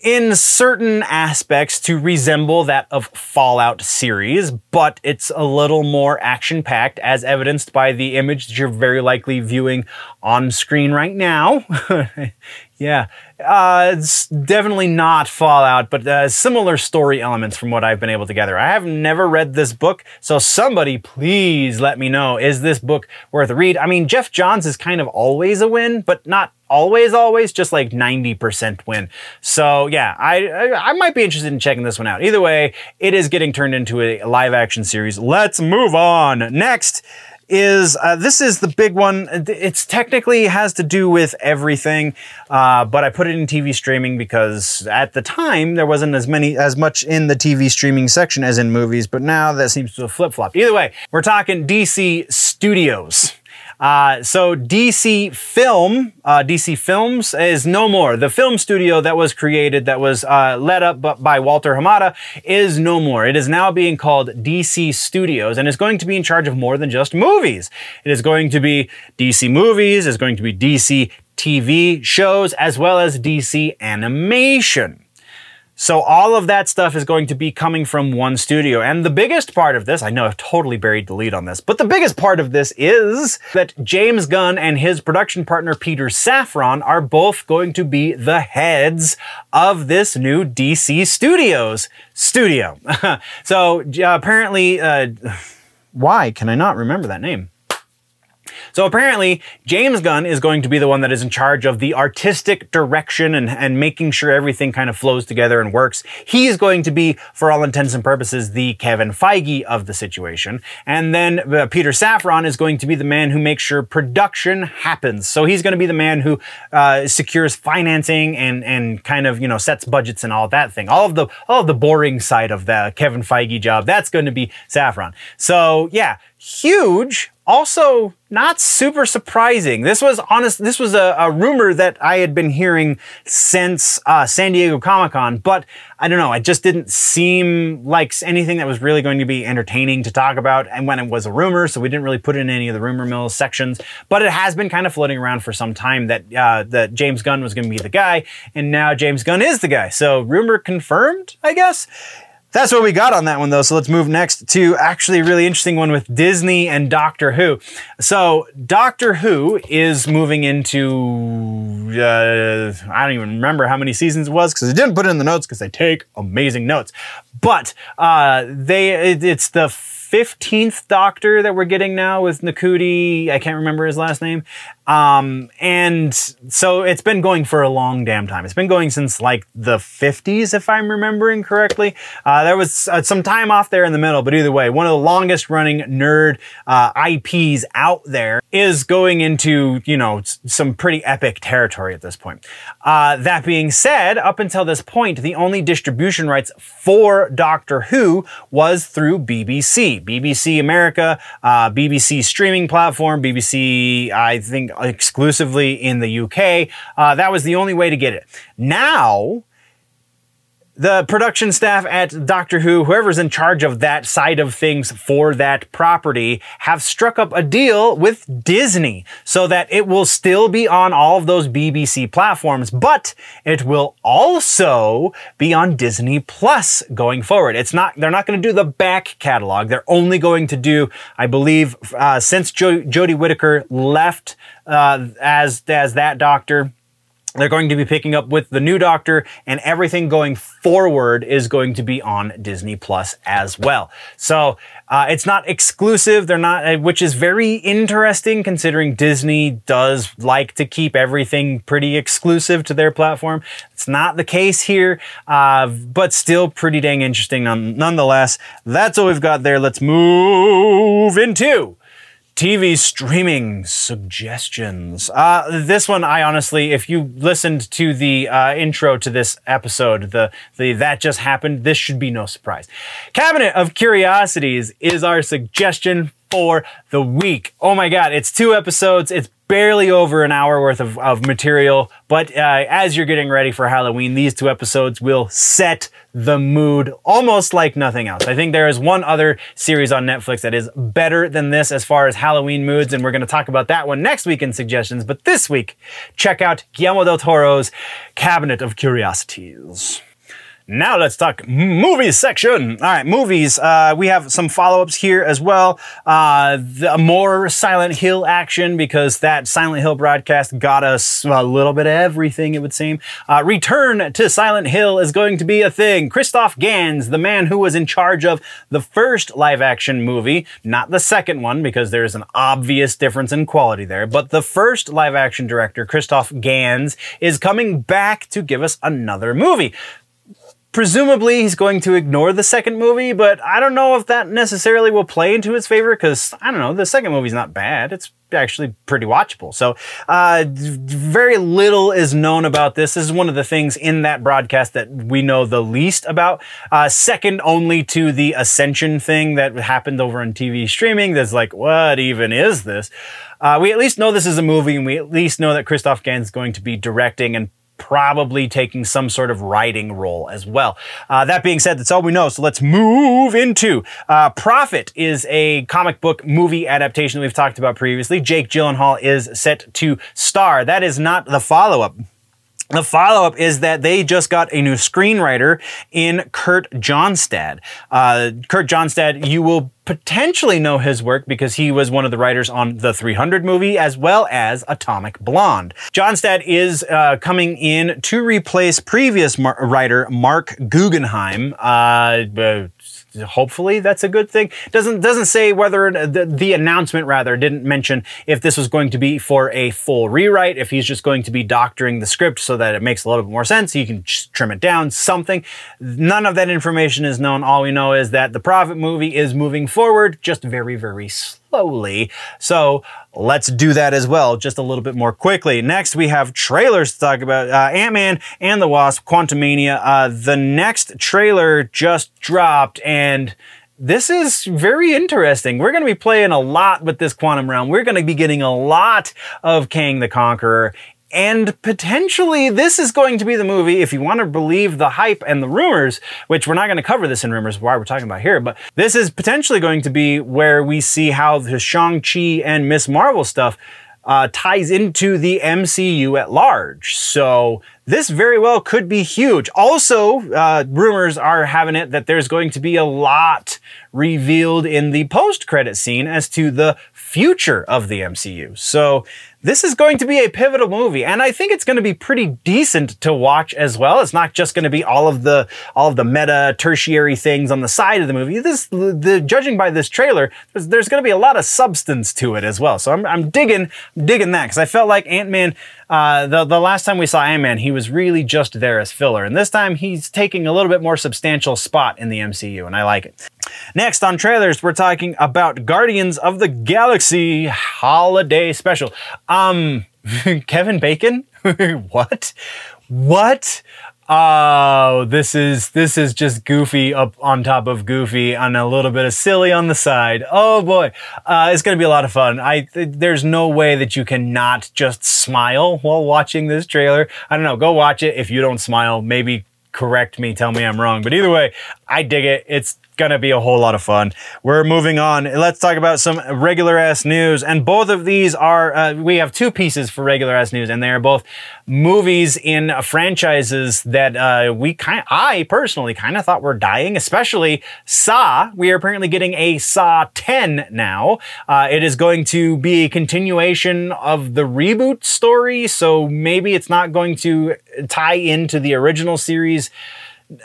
in certain aspects to resemble that of Fallout series, but it's a little more action packed as evidenced by the image that you're very likely viewing on screen right now. *laughs* Yeah, uh, it's definitely not Fallout, but uh, similar story elements from what I've been able to gather. I have never read this book, so somebody please let me know. Is this book worth a read? I mean, Geoff Johns is kind of always a win, but not always, always, just like 90% win. So yeah, I, I, I might be interested in checking this one out. Either way, it is getting turned into a live action series. Let's move on. Next is uh, this is the big one. It's technically has to do with everything, uh, but I put it in TV streaming because at the time there wasn't as many as much in the TV streaming section as in movies. But now that seems to have flip flopped. Either way, we're talking DC Studios. Uh, so DC Film, uh, DC Films is no more. The film studio that was created, that was uh, led up by Walter Hamada, is no more. It is now being called DC Studios and is going to be in charge of more than just movies. It is going to be DC movies, is going to be DC TV shows, as well as DC animation. So all of that stuff is going to be coming from one studio. And the biggest part of this, I know I've totally buried the lead on this, but the biggest part of this is that James Gunn and his production partner Peter Safran are both going to be the heads of this new DC Studios studio. *laughs* so uh, apparently, uh, *sighs* why can I not remember that name? So apparently, James Gunn is going to be the one that is in charge of the artistic direction and, and making sure everything kind of flows together and works. He is going to be, for all intents and purposes, the Kevin Feige of the situation. And then uh, Peter Safran is going to be the man who makes sure production happens. So he's going to be the man who uh, secures financing and, and kind of, you know, sets budgets and all that thing. All of the, all of the boring side of the Kevin Feige job, that's going to be Safran. So yeah, huge also not super surprising. This was honest. This was a, a rumor that I had been hearing since uh, San Diego Comic Con, but I don't know. It just didn't seem like anything that was really going to be entertaining to talk about. And when it was a rumor, so we didn't really put it in any of the rumor mill sections. But it has been kind of floating around for some time that uh, that James Gunn was going to be the guy, and now James Gunn is the guy. So rumor confirmed, I guess. That's what we got on that one though. So let's move next to actually a really interesting one with Disney and Doctor Who. So Doctor Who is moving into, uh, I don't even remember how many seasons it was because I didn't put it in the notes because they take amazing notes. But, uh, they, it, it's the 15th Doctor that we're getting now with Ncuti. I can't remember his last name. Um, and so it's been going for a long damn time. It's been going since like the 50s, if I'm remembering correctly. Uh, there was uh, some time off there in the middle, but either way, one of the longest running nerd uh, IPs out there is going into, you know, some pretty epic territory at this point. Uh, that being said, up until this point, the only distribution rights for Doctor Who was through BBC. BBC America, uh, BBC streaming platform, BBC, I think exclusively in the UK. Uh, that was the only way to get it. Now, the production staff at Doctor Who, whoever's in charge of that side of things for that property, have struck up a deal with Disney so that it will still be on all of those BBC platforms, but it will also be on Disney Plus going forward. It's not, they're not going to do the back catalog. They're only going to do, I believe, uh, since jo- Jodie Whittaker left uh, as, as that doctor, they're going to be picking up with the new Doctor, and everything going forward is going to be on Disney Plus as well. So uh, it's not exclusive. They're not, uh, which is very interesting considering Disney does like to keep everything pretty exclusive to their platform. It's not the case here, uh, but still pretty dang interesting nonetheless. That's all we've got there. Let's move into TV streaming suggestions. Uh, this one, I honestly, if you listened to the uh, intro to this episode, the the that just happened, this should be no surprise. Cabinet of Curiosities is our suggestion for the week. Oh my God, it's two episodes. It's barely over an hour worth of, of material, but uh, as you're getting ready for Halloween, these two episodes will set the mood almost like nothing else. I think there is one other series on Netflix that is better than this as far as Halloween moods, and we're going to talk about that one next week in suggestions. But this week, check out Guillermo del Toro's Cabinet of Curiosities. Now let's talk movies section. All right, movies. Uh, we have some follow-ups here as well. Uh, the more Silent Hill action because that Silent Hill broadcast got us a little bit of everything. It would seem. Uh, Return to Silent Hill is going to be a thing. Christophe Gans, the man who was in charge of the first live-action movie, not the second one because there's an obvious difference in quality there, but the first live-action director, Christophe Gans, is coming back to give us another movie presumably he's going to ignore the second movie, but I don't know if that necessarily will play into his favor because I don't know, the second movie's not bad. It's actually pretty watchable. So, uh, very little is known about this. This is one of the things in that broadcast that we know the least about. Uh, second only to the Ascension thing that happened over on TV streaming. That's like, what even is this? Uh, we at least know this is a movie and we at least know that Christophe Gans is going to be directing and probably taking some sort of writing role as well. Uh, that being said, that's all we know. So let's move into uh, Prophet is a comic book movie adaptation we've talked about previously. Jake Gyllenhaal is set to star. That is not the follow up. The follow up is that they just got a new screenwriter in Kurt Johnstad. Uh, Kurt Johnstad, you will potentially know his work because he was one of the writers on the 300 movie as well as Atomic Blonde. Johnstad is uh, coming in to replace previous mar- writer Marc Guggenheim. Uh, hopefully that's a good thing. Doesn't doesn't say whether the, the announcement rather didn't mention if this was going to be for a full rewrite, if he's just going to be doctoring the script so that it makes a little bit more sense. You can trim it down, something. None of that information is known. All we know is that the Prophet movie is moving forward, just very very slowly. So let's do that as well, just a little bit more quickly. Next, we have trailers to talk about uh, Ant Man and the Wasp, Quantumania. Uh, the next trailer just dropped, and this is very interesting. We're going to be playing a lot with this quantum realm. We're going to be getting a lot of Kang the Conqueror and potentially this is going to be the movie, if you want to believe the hype and the rumors, which we're not going to cover this in rumors, why we're talking about here, but this is potentially going to be where we see how the Shang-Chi and Miss Marvel stuff uh, ties into the MCU at large. So this very well could be huge. Also, uh, rumors are having it that there's going to be a lot revealed in the post-credit scene as to the future of the MCU. So this is going to be a pivotal movie and I think it's going to be pretty decent to watch as well. It's not just going to be all of the all of the meta tertiary things on the side of the movie. This the judging by this trailer, there's, there's going to be a lot of substance to it as well. So I'm I'm digging digging that cuz I felt like Ant-Man uh, the the last time we saw Ant-Man, he was really just there as filler, and this time he's taking a little bit more substantial spot in the MCU, and I like it. Next on trailers, we're talking about Guardians of the Galaxy Holiday Special. Um, *laughs* Kevin Bacon? *laughs* what? What? Oh, this is this is just goofy up on top of goofy and a little bit of silly on the side. Oh boy, uh, it's gonna be a lot of fun. I th- there's no way that you cannot just smile while watching this trailer. I don't know. Go watch it. If you don't smile, maybe correct me, tell me I'm wrong. But either way, I dig it. It's going to be a whole lot of fun. We're moving on. Let's talk about some regular ass news. And both of these are, uh, we have two pieces for regular ass news, and they are both movies in franchises that uh, we kind I personally kind of thought were dying, especially Saw. We are apparently getting a Saw 10 now. Uh, it is going to be a continuation of the reboot story, so maybe it's not going to tie into the original series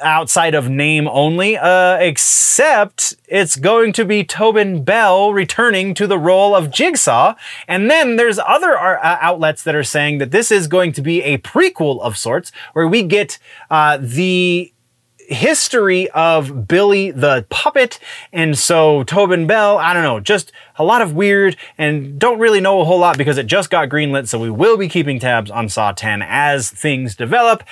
outside of name only, uh, except it's going to be Tobin Bell returning to the role of Jigsaw. And then there's other uh, outlets that are saying that this is going to be a prequel of sorts, where we get uh, the history of Billy the puppet. And so Tobin Bell, I don't know, just a lot of weird and don't really know a whole lot because it just got greenlit. So we will be keeping tabs on Saw 10 as things develop.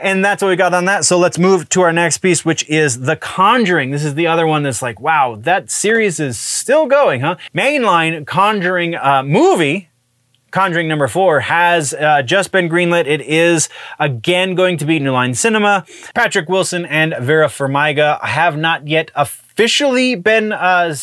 And that's what we got on that. So let's move to our next piece, which is The Conjuring. This is the other one that's like, wow, that series is still going, huh? Mainline Conjuring uh, movie Conjuring number four has uh, just been greenlit. It is again going to be New Line Cinema. Patrick Wilson and Vera Farmiga have not yet officially been uh,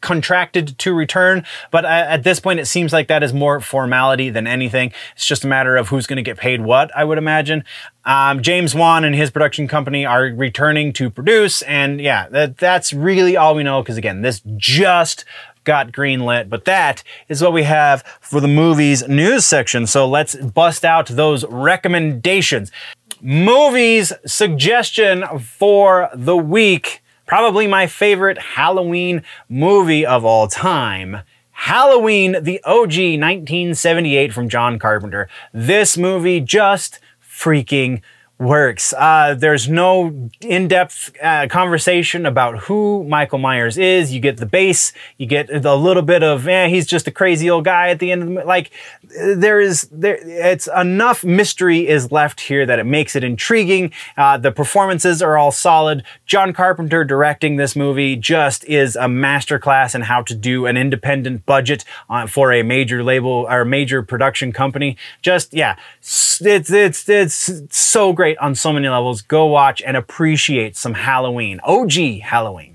contracted to return, but uh, at this point, it seems like that is more formality than anything. It's just a matter of who's going to get paid what, I would imagine. Um, James Wan and his production company are returning to produce, and yeah, that, that's really all we know. Because again, this just got greenlit, but that is what we have for the movies news section. So let's bust out those recommendations. Movies suggestion for the week. Probably my favorite Halloween movie of all time. Halloween, the OG 1978 from John Carpenter. This movie just freaking works. Uh, there's no in-depth uh, conversation about who Michael Myers is. You get the base. You get a little bit of, eh, he's just a crazy old guy at the end of the, like, there is, there, it's enough mystery is left here that it makes it intriguing. Uh, the performances are all solid. John Carpenter directing this movie just is a masterclass in how to do an independent budget uh, for a major label or major production company. Just, yeah, it's, it's, it's so great great on so many levels. Go watch and appreciate some Halloween, OG Halloween.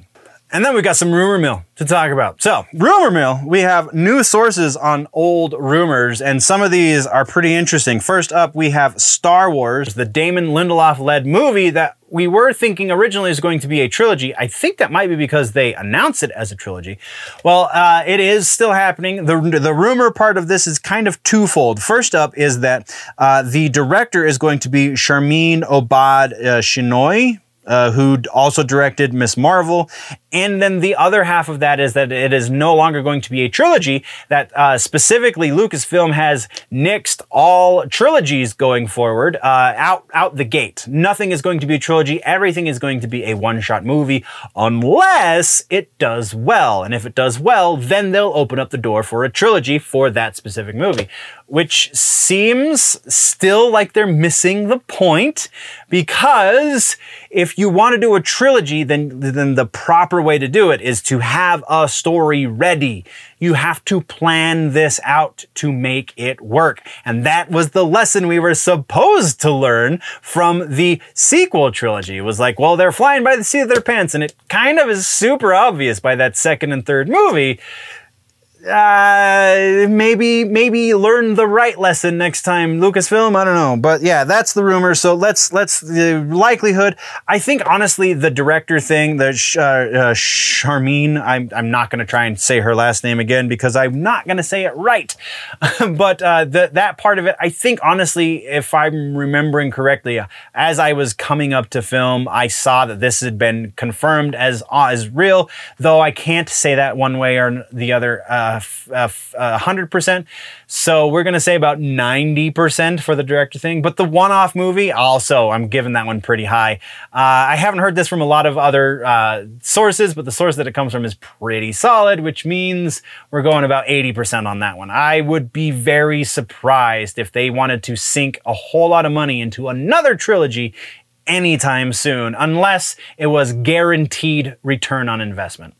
And then we've got some rumor mill to talk about. So, rumor mill, we have new sources on old rumors, and some of these are pretty interesting. First up, we have Star Wars, the Damon Lindelof led movie that we were thinking originally is going to be a trilogy. I think that might be because they announced it as a trilogy. Well, uh, it is still happening. The, the rumor part of this is kind of twofold. First up is that uh, the director is going to be Sharmeen Obaid uh, Chinoy uh, who also directed Miss Marvel. And then the other half of that is that it is no longer going to be a trilogy, that uh, specifically Lucasfilm has nixed all trilogies going forward uh, out, out the gate. Nothing is going to be a trilogy. Everything is going to be a one-shot movie unless it does well. And if it does well, then they'll open up the door for a trilogy for that specific movie which seems still like they're missing the point because if you want to do a trilogy, then, then the proper way to do it is to have a story ready. You have to plan this out to make it work. And that was the lesson we were supposed to learn from the sequel trilogy. It was like, well, they're flying by the seat of their pants. And it kind of is super obvious by that second and third movie uh, maybe maybe learn the right lesson next time lucasfilm i don't know. But yeah that's the rumor. So let's let's the likelihood i think honestly the director thing the uh, uh, i'm, I'm not going to try and say her last name again because i'm not going to say it right. *laughs* But uh, that part of it i think honestly if i'm remembering correctly as i was coming up to film i saw that this had been confirmed as as real though i can't say that one way or the other uh, 100%. So we're going to say about 90% for the director thing. But the one off movie, also, I'm giving that one pretty high. Uh, I haven't heard this from a lot of other uh, sources, but the source that it comes from is pretty solid, which means we're going about 80% on that one. I would be very surprised if they wanted to sink a whole lot of money into another trilogy anytime soon, unless it was guaranteed return on investment.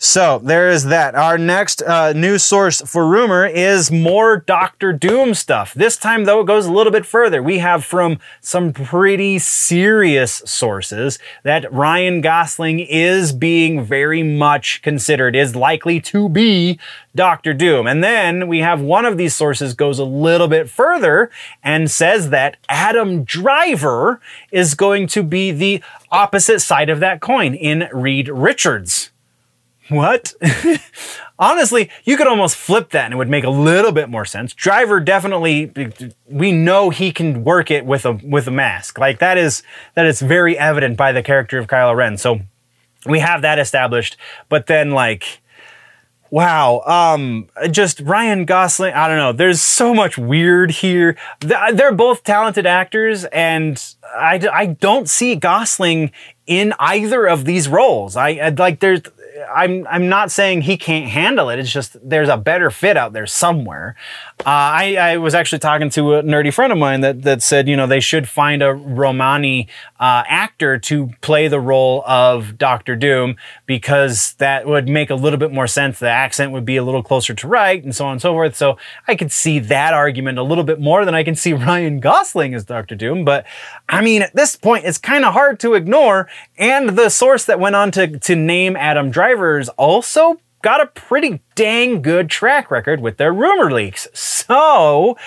So there is that. Our next uh, news source for rumor is more Doctor Doom stuff. This time, though, it goes a little bit further. We have from some pretty serious sources that Ryan Gosling is being very much considered, is likely to be Doctor Doom. And then we have one of these sources goes a little bit further and says that Adam Driver is going to be the opposite side of that coin in Reed Richards. What? *laughs* Honestly, you could almost flip that and it would make a little bit more sense. Driver definitely we know he can work it with a with a mask. Like that is that is very evident by the character of Kylo Ren. So we have that established. But then like Wow. Um, just Ryan Gosling. I don't know. There's so much weird here. They're both talented actors, and I, I don't see Gosling in either of these roles. I like there's I'm I'm not saying he can't handle it. It's just there's a better fit out there somewhere. Uh, I, I was actually talking to a nerdy friend of mine that that said you know they should find a Romani uh, actor to play the role of Doctor Doom because that would make a little bit more sense. The accent would be a little closer to right, and so on and so forth. So I could see that argument a little bit more than I can see *laughs* Ryan Gosling as Doctor Doom. But I mean, at this point, it's kind of hard to ignore. And the source that went on to to name Adam Driver's also got a pretty dang good track record with their rumor leaks. So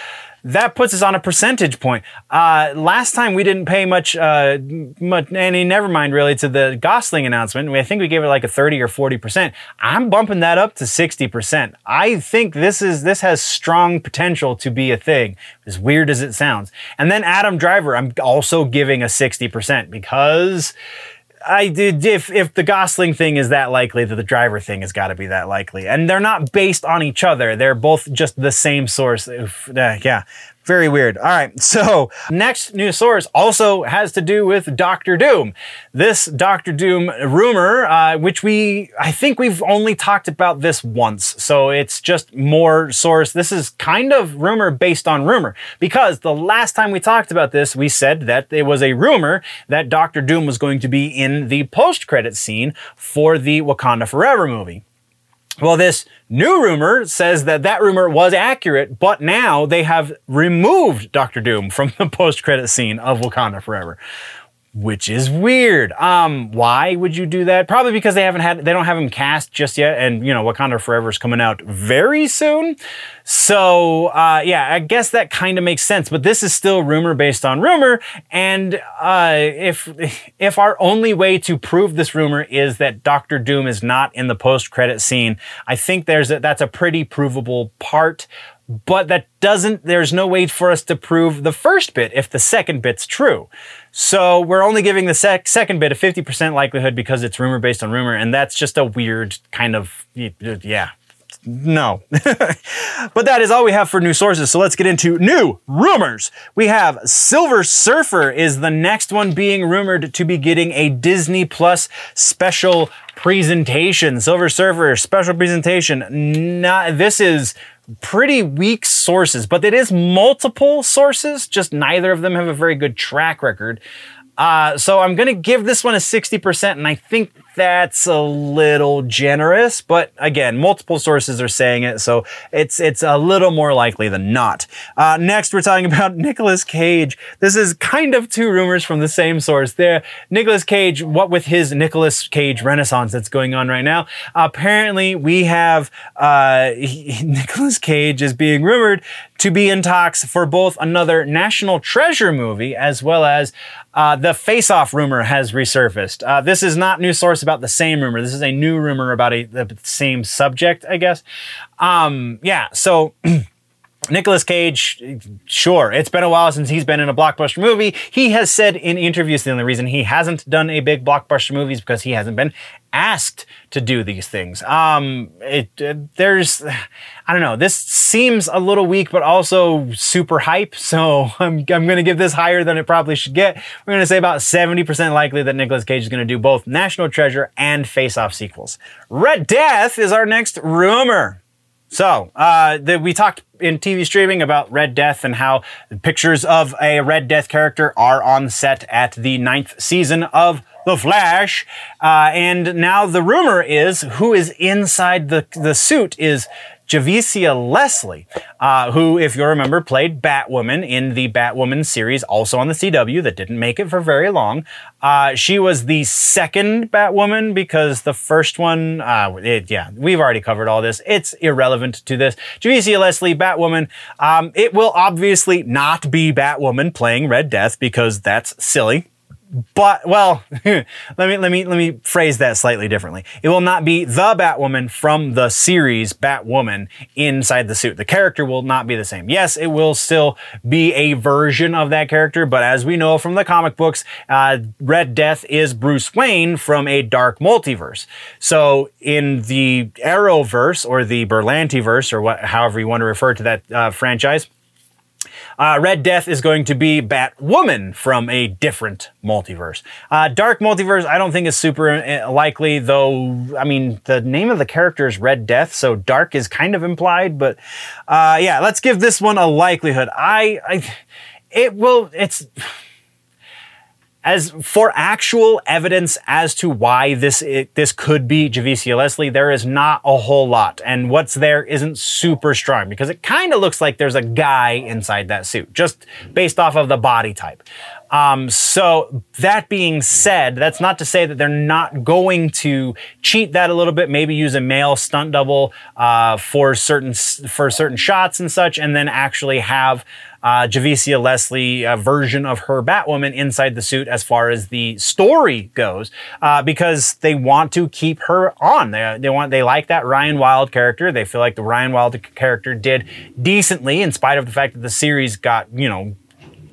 that puts us on a percentage point. Uh, last time we didn't pay much, uh, much, any never mind really to the Gosling announcement. I think we gave it like a 30 or 40%. I'm bumping that up to 60%. I think this is, this has strong potential to be a thing, as weird as it sounds. And then Adam Driver, I'm also giving a 60% because I did if if the Gosling thing is that likely, that the driver thing has got to be that likely, and they're not based on each other. They're both just the same source. Uh, yeah, very weird. All right. *laughs* So next news source also has to do with Doctor Doom. This Doctor Doom rumor, uh, which we, I think we've only talked about this once. So it's just more source. This is kind of rumor based on rumor because the last time we talked about this, we said that it was a rumor that Doctor Doom was going to be in the post credit scene for the Wakanda Forever movie. Well, this new rumor says that that rumor was accurate, but now they have removed Doctor Doom from the *laughs* post-credit scene of Wakanda Forever which is weird. Um, why would you do that? Probably because they haven't had, they don't have him cast just yet, and you know, Wakanda Forever is coming out very soon. So, uh, yeah, I guess that kind of makes sense. But this is still rumor based on rumor, and uh, if if our only way to prove this rumor is that Doctor Doom is not in the post credit scene, I think there's a, that's a pretty provable part but that doesn't, there's no way for us to prove the first bit if the second bit's true. So we're only giving the sec- second bit a 50% likelihood because it's rumor based on rumor. And that's just a weird kind of, yeah, no. *laughs* but that is all we have for new sources. So let's get into new rumors. We have Silver Surfer is the next one being rumored to be getting a Disney Plus special presentation. Silver Surfer special presentation. Not, this is pretty weak sources, but it is multiple sources, just neither of them have a very good track record. Uh, so I'm going to give this one a 60%, and I think that's a little generous, but again, multiple sources are saying it, so it's it's a little more likely than not. Uh, next, we're talking *laughs* about Nicolas Cage. This is kind of two rumors from the same source. There, Nicolas Cage, what with his Nicolas Cage renaissance that's going on right now. Apparently, we have uh, *laughs* Nicolas Cage is being rumored to be in talks for both another National Treasure movie as well as uh, the Face Off rumor has resurfaced. Uh, this is not new source about the same rumor. This is a new rumor about a, the same subject, I guess. Um, yeah, so. *clears throat* Nicolas Cage, sure, it's been a while since he's been in a blockbuster movie. He has said in interviews the only reason he hasn't done a big blockbuster movie is because he hasn't been asked to do these things. Um, it, uh, there's, I don't know, this seems a little weak, but also super hype. So *laughs* I'm, I'm going to give this higher than it probably should get. We're going to say about 70% likely that Nicolas Cage is going to do both National Treasure and Face Off sequels. Red Death is our next rumor. So, uh, the, we talked in TV streaming about Red Death and how pictures of a Red Death character are on set at the ninth season of The Flash. Uh, and now the rumor is who is inside the, the suit is Javicia Leslie, uh, who, if you remember, played Batwoman in the Batwoman series, also on the CW, that didn't make it for very long. Uh, she was the second Batwoman because the first one, uh, it, yeah, we've already covered all this. It's irrelevant to this. Javicia Leslie, Batwoman. Um, it will obviously not be Batwoman playing Red Death because that's silly but well, *laughs* let me let me let me phrase that slightly differently. It will not be the Batwoman from the series Batwoman inside the suit. The character will not be the same. Yes, it will still be a version of that character, but as we know from the comic books, uh, Red Death is Bruce Wayne from a dark multiverse. So in the Arrowverse or the Berlantiverse or what, however you want to refer to that uh, franchise Uh, Red Death is going to be Batwoman from a different multiverse. Uh, Dark Multiverse, I don't think is super uh, likely, though. I mean, the name of the character is Red Death, so Dark is kind of implied. But uh, yeah, let's give this one a likelihood. I, I, it will. It's as for actual evidence as to why this it, this could be Javicia Leslie, there is not a whole lot, and what's there isn't super strong because it kind of looks like there's a guy inside that suit, just based off of the body type. Um, so that being said, that's not to say that they're not going to cheat that a little bit. Maybe use a male stunt double uh, for certain for certain shots and such, and then actually have uh, Javicia Leslie a version of her Batwoman inside the suit as far as the story goes, uh, because they want to keep her on. They, they want they like that Ryan Wild character. They feel like the Ryan Wild character did decently in spite of the fact that the series got you know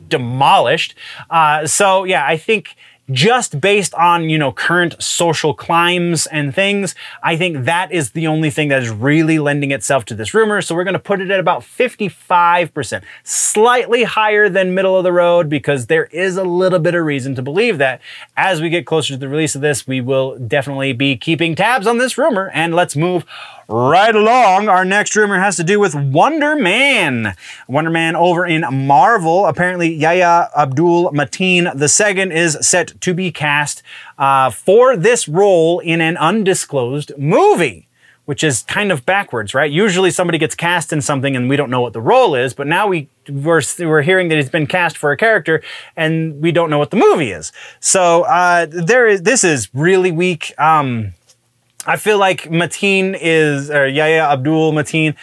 demolished. Uh, so yeah, I think just based on, you know, current social climes and things, I think that is the only thing that is really lending itself to this rumor. So we're going to put it at about 55%, slightly higher than middle of the road because there is a little bit of reason to believe that as we get closer to the release of this, we will definitely be keeping tabs on this rumor and let's move Right along, our next rumor has to do with Wonder Man. Wonder Man over in Marvel. Apparently, Yahya Abdul Mateen II is set to be cast uh, for this role in an undisclosed movie which is kind of backwards, right? Usually somebody gets cast in something and we don't know what the role is, but now we we're, we're hearing that he's been cast for a character and we don't know what the movie is. So uh, there is this is really weak. Um, I feel like Mateen is, or Yahya Abdul Mateen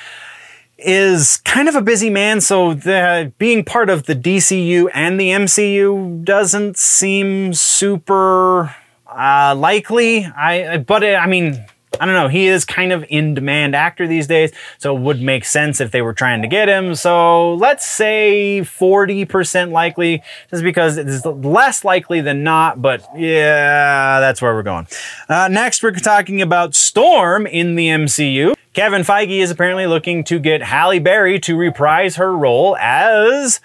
is kind of a busy man, so the, being part of the DCU and the MCU doesn't seem super uh, likely. I, but it, I mean, I don't know. He is kind of in demand actor these days, so it would make sense if they were trying to get him. So let's say 40% likely, just because it's less likely than not, but yeah, that's where we're going. Uh, next, we're talking about Storm in the MCU. Kevin Feige is apparently looking to get Halle Berry to reprise her role as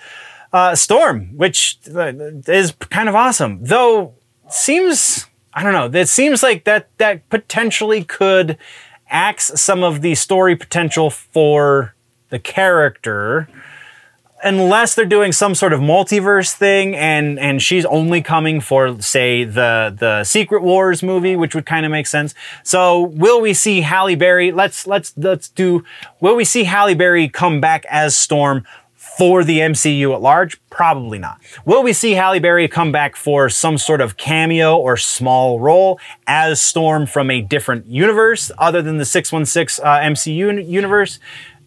uh, Storm, which uh, is kind of awesome. Though, seems I don't know. It seems like that that potentially could axe some of the story potential for the character unless they're doing some sort of multiverse thing and and she's only coming for say the the Secret Wars movie which would kind of make sense. So will we see Halle Berry let's let's let's do will we see Halle Berry come back as Storm for the MCU at large? Probably not. Will we see Halle Berry come back for some sort of cameo or small role as Storm from a different universe other than the 616 uh, MCU universe?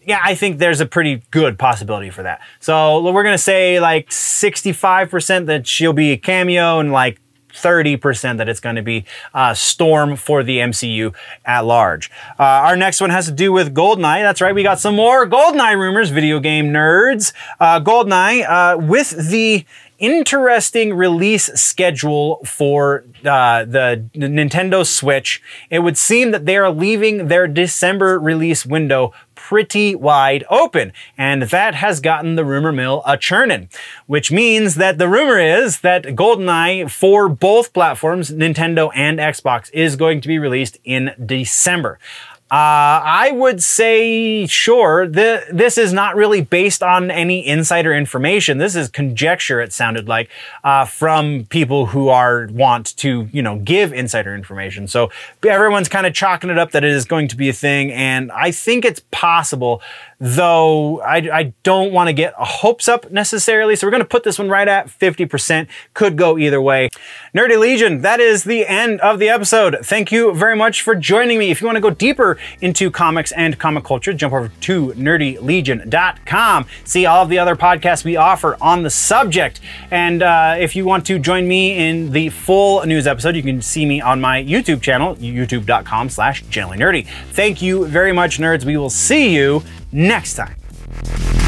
Yeah, I think there's a pretty good possibility for that. So we're to say like 65% that she'll be a cameo and like 30% that it's going to be uh, Storm for the MCU at large. Uh, our next one has to do with Goldeneye. That's right, we got some more Goldeneye rumors, video game nerds. Uh, Goldeneye, uh, with the interesting release schedule for uh, the Nintendo Switch, it would seem that they are leaving their December release window pretty wide open. And that has gotten the rumor mill a churning, which means that the rumor is that GoldenEye for both platforms, Nintendo and Xbox, is going to be released in December. Uh, I would say, sure, this is not really based on any insider information. This is conjecture, it sounded like, uh, from people who are, want to, you know, give insider information. So everyone's kind of chalking it up that it is going to be a thing. And I think it's possible though I, I don't want to get hopes up necessarily. So we're going to put this one right at 50%. Could go either way. Nerdy Legion, that is the end of the episode. Thank you very much for joining me. If you want to go deeper into comics and comic culture, jump over to nerdylegion.com. See all of the other podcasts we offer on the subject. And uh, if you want to join me in the full news episode, you can see me on my YouTube channel, youtube.com slash nerdy. Thank you very much, nerds. We will see you next time.